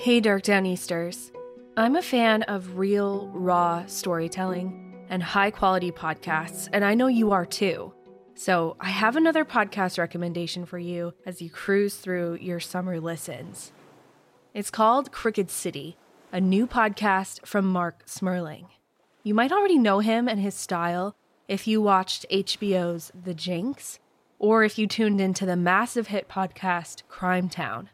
Hey, Dark Downeasters. I'm a fan of real, raw storytelling and high quality podcasts, and I know you are too. So I have another podcast recommendation for you as you cruise through your summer listens. It's called Crooked City, a new podcast from Marc Smerling. You might already know him and his style if you watched HBO's The Jinx or if you tuned into the massive hit podcast Crimetown.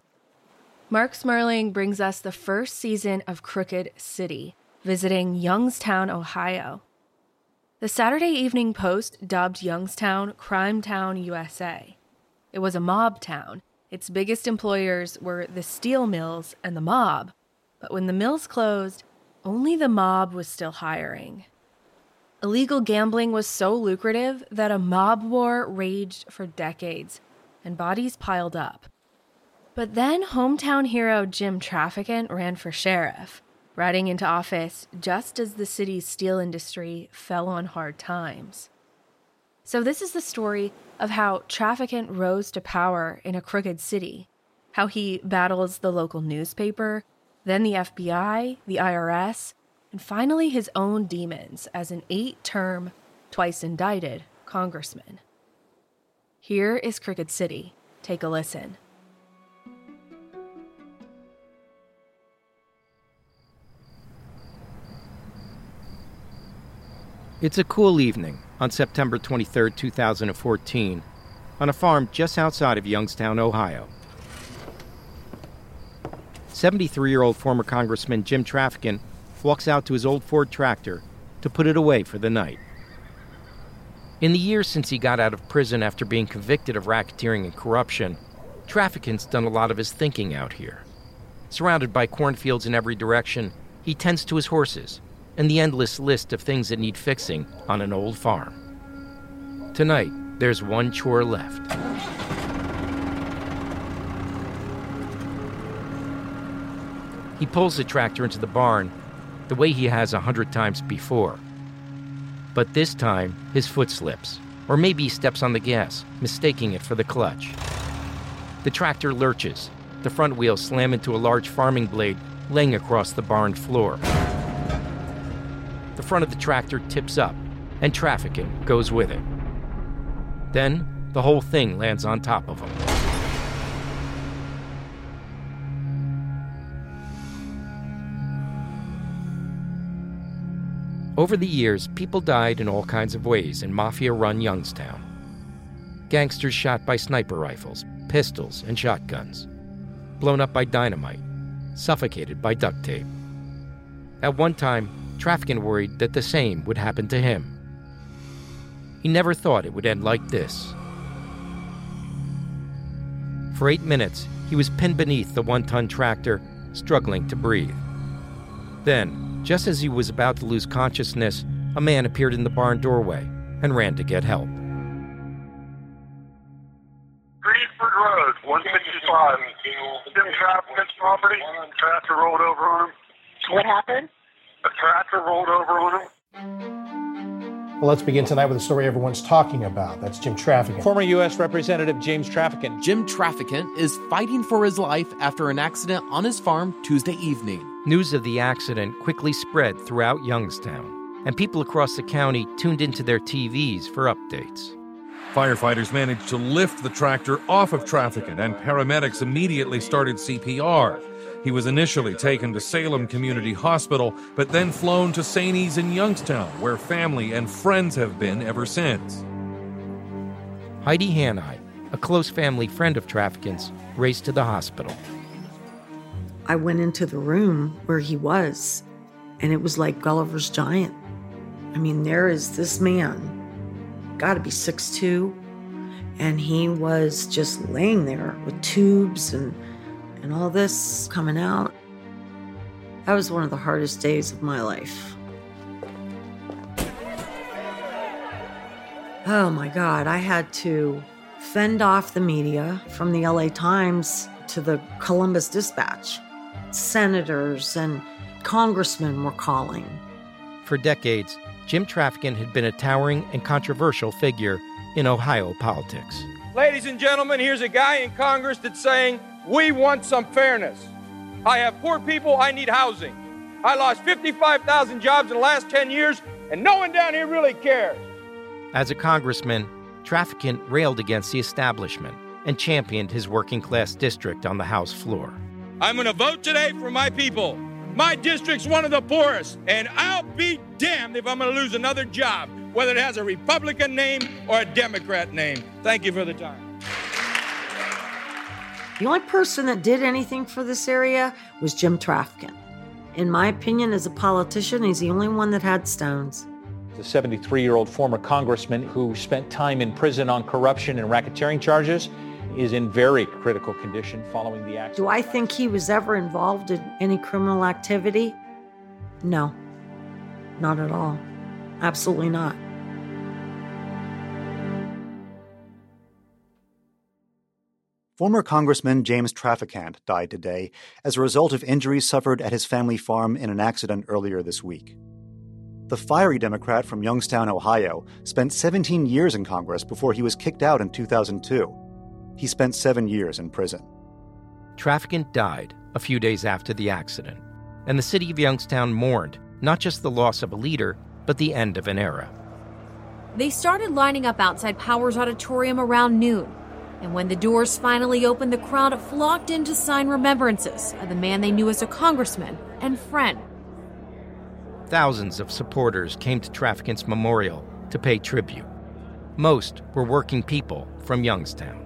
Marc Smerling brings us the first season of Crooked City, visiting Youngstown, Ohio. The Saturday Evening Post dubbed Youngstown Crimetown, USA. It was a mob town. Its biggest employers were the steel mills and the mob. But when the mills closed, only the mob was still hiring. Illegal gambling was so lucrative that a mob war raged for decades and bodies piled up. But then hometown hero Jim Traficant ran for sheriff, riding into office just as the city's steel industry fell on hard times. So, this is the story of how Traficant rose to power in a crooked city, how he battles the local newspaper, then the FBI, the IRS, and finally his own demons as an eight term, twice indicted congressman. Here is Crooked City. Take a listen. It's a cool evening on September 23, 2014, on a farm just outside of Youngstown, Ohio. 73 year old former Congressman Jim Traficant walks out to his old Ford tractor to put it away for the night. In the years since he got out of prison after being convicted of racketeering and corruption, Traficant's done a lot of his thinking out here. Surrounded by cornfields in every direction, he tends to his horses and the endless list of things that need fixing on an old farm. Tonight, there's one chore left. He pulls the tractor into the barn the way he has a hundred times before. But this time, his foot slips, or maybe he steps on the gas, mistaking it for the clutch. The tractor lurches. The front wheels slam into a large farming blade laying across the barn floor the front of the tractor tips up, and Traficant goes with it. Then, the whole thing lands on top of him. Over the years, people died in all kinds of ways in mafia run Youngstown. Gangsters shot by sniper rifles, pistols, and shotguns. Blown up by dynamite. Suffocated by duct tape. At one time, Traficant worried that the same would happen to him. He never thought it would end like this. For eight minutes, he was pinned beneath the one ton tractor, struggling to breathe. Then, just as he was about to lose consciousness, a man appeared in the barn doorway and ran to get help. Greenford Road, 165. Jim Traficant's property. Tractor rolled over on him. What happened? A tractor rolled over on him. Well, let's begin tonight with a story everyone's talking about. That's Jim Traficant. Former U.S. Representative James Traficant. Jim Traficant is fighting for his life after an accident on his farm Tuesday evening. News of the accident quickly spread throughout Youngstown, and people across the county tuned into their TVs for updates. Firefighters managed to lift the tractor off of Traficant, and paramedics immediately started CPR. He was initially taken to Salem Community Hospital, but then flown to St. in Youngstown, where family and friends have been ever since. Heidi Hanai, a close family friend of Traficant's, raced to the hospital. I went into the room where he was, and it was like Gulliver's Giant. I mean, there is this man, got to be six two, and he was just laying there with tubes and and all this coming out. That was one of the hardest days of my life. Oh my God, I had to fend off the media from the LA Times to the Columbus Dispatch. Senators and congressmen were calling. For decades, Jim Traficant had been a towering and controversial figure in Ohio politics. Ladies and gentlemen, here's a guy in Congress that's saying we want some fairness. I have poor people, I need housing. I lost 55,000 jobs in the last 10 years, and no one down here really cares. As a congressman, Traficant railed against the establishment and championed his working class district on the House floor. I'm going to vote today for my people. My district's one of the poorest, and I'll be damned if I'm going to lose another job, whether it has a Republican name or a Democrat name. Thank you for the time. The only person that did anything for this area was Jim Traficant. In my opinion, as a politician, he's the only one that had stones. The 73 year old former congressman who spent time in prison on corruption and racketeering charges is in very critical condition following the accident. Do I think he was ever involved in any criminal activity? No, not at all. Absolutely not. Former Congressman James Traficant died today as a result of injuries suffered at his family farm in an accident earlier this week. The fiery Democrat from Youngstown, Ohio, spent 17 years in Congress before he was kicked out in 2002. He spent seven years in prison. Traficant died a few days after the accident, and the city of Youngstown mourned not just the loss of a leader, but the end of an era. They started lining up outside Powers Auditorium around noon, and when the doors finally opened, the crowd flocked in to sign remembrances of the man they knew as a congressman and friend. Thousands of supporters came to Traficant's memorial to pay tribute. Most were working people from Youngstown.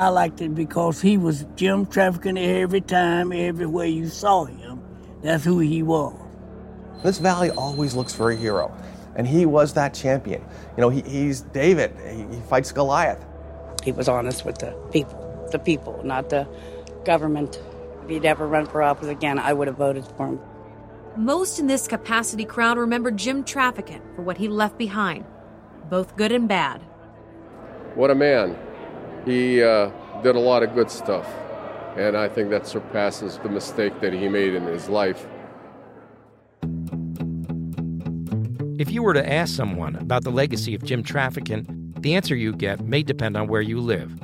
I liked it because he was Jim Traficant every time, everywhere you saw him. That's who he was. This valley always looks for a hero, and he was that champion. You know, he, he's David, he, he fights Goliath. He was honest with the people, the people, not the government. If he'd ever run for office again, I would have voted for him. Most in this capacity crowd remember Jim Traficant for what he left behind, both good and bad. What a man. He uh, did a lot of good stuff, and I think that surpasses the mistake that he made in his life. If you were to ask someone about the legacy of Jim Traficant, the answer you get may depend on where you live.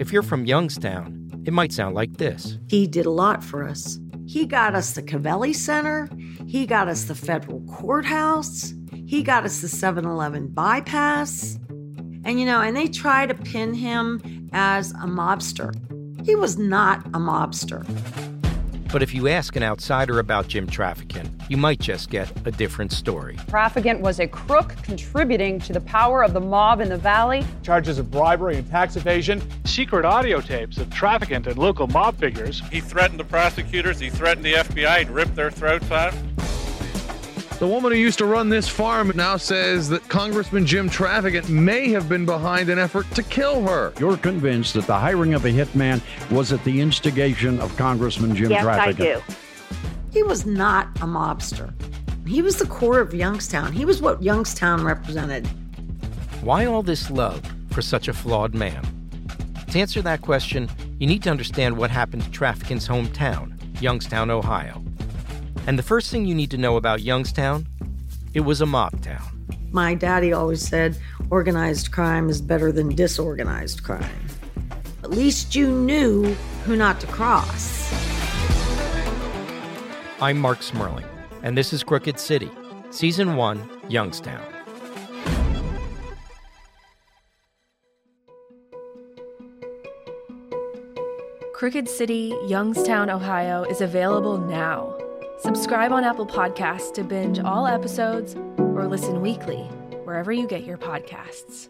If you're from Youngstown, it might sound like this. He did a lot for us. He got us the Covelli Center. He got us the federal courthouse. He got us the 7 Eleven bypass. And you know, and they try to pin him as a mobster. He was not a mobster. But if you ask an outsider about Jim Traficant, you might just get a different story. Traficant was a crook contributing to the power of the mob in the valley. Charges of bribery and tax evasion. Secret audio tapes of Traficant and local mob figures. He threatened the prosecutors, he threatened the FBI, he'd rip their throats out. The woman who used to run this farm now says that Congressman Jim Traficant may have been behind an effort to kill her. You're convinced that the hiring of a hitman was at the instigation of Congressman Jim yes, Traficant? I do. He was not a mobster. He was the core of Youngstown. He was what Youngstown represented. Why all this love for such a flawed man? To answer that question, you need to understand what happened to Traficant's hometown, Youngstown, Ohio. And the first thing you need to know about Youngstown, it was a mob town. My daddy always said organized crime is better than disorganized crime. At least you knew who not to cross. I'm Marc Smerling, and this is Crooked City, Season 1, Youngstown. Crooked City, Youngstown, Ohio is available now. Subscribe on Apple Podcasts to binge all episodes or listen weekly wherever you get your podcasts.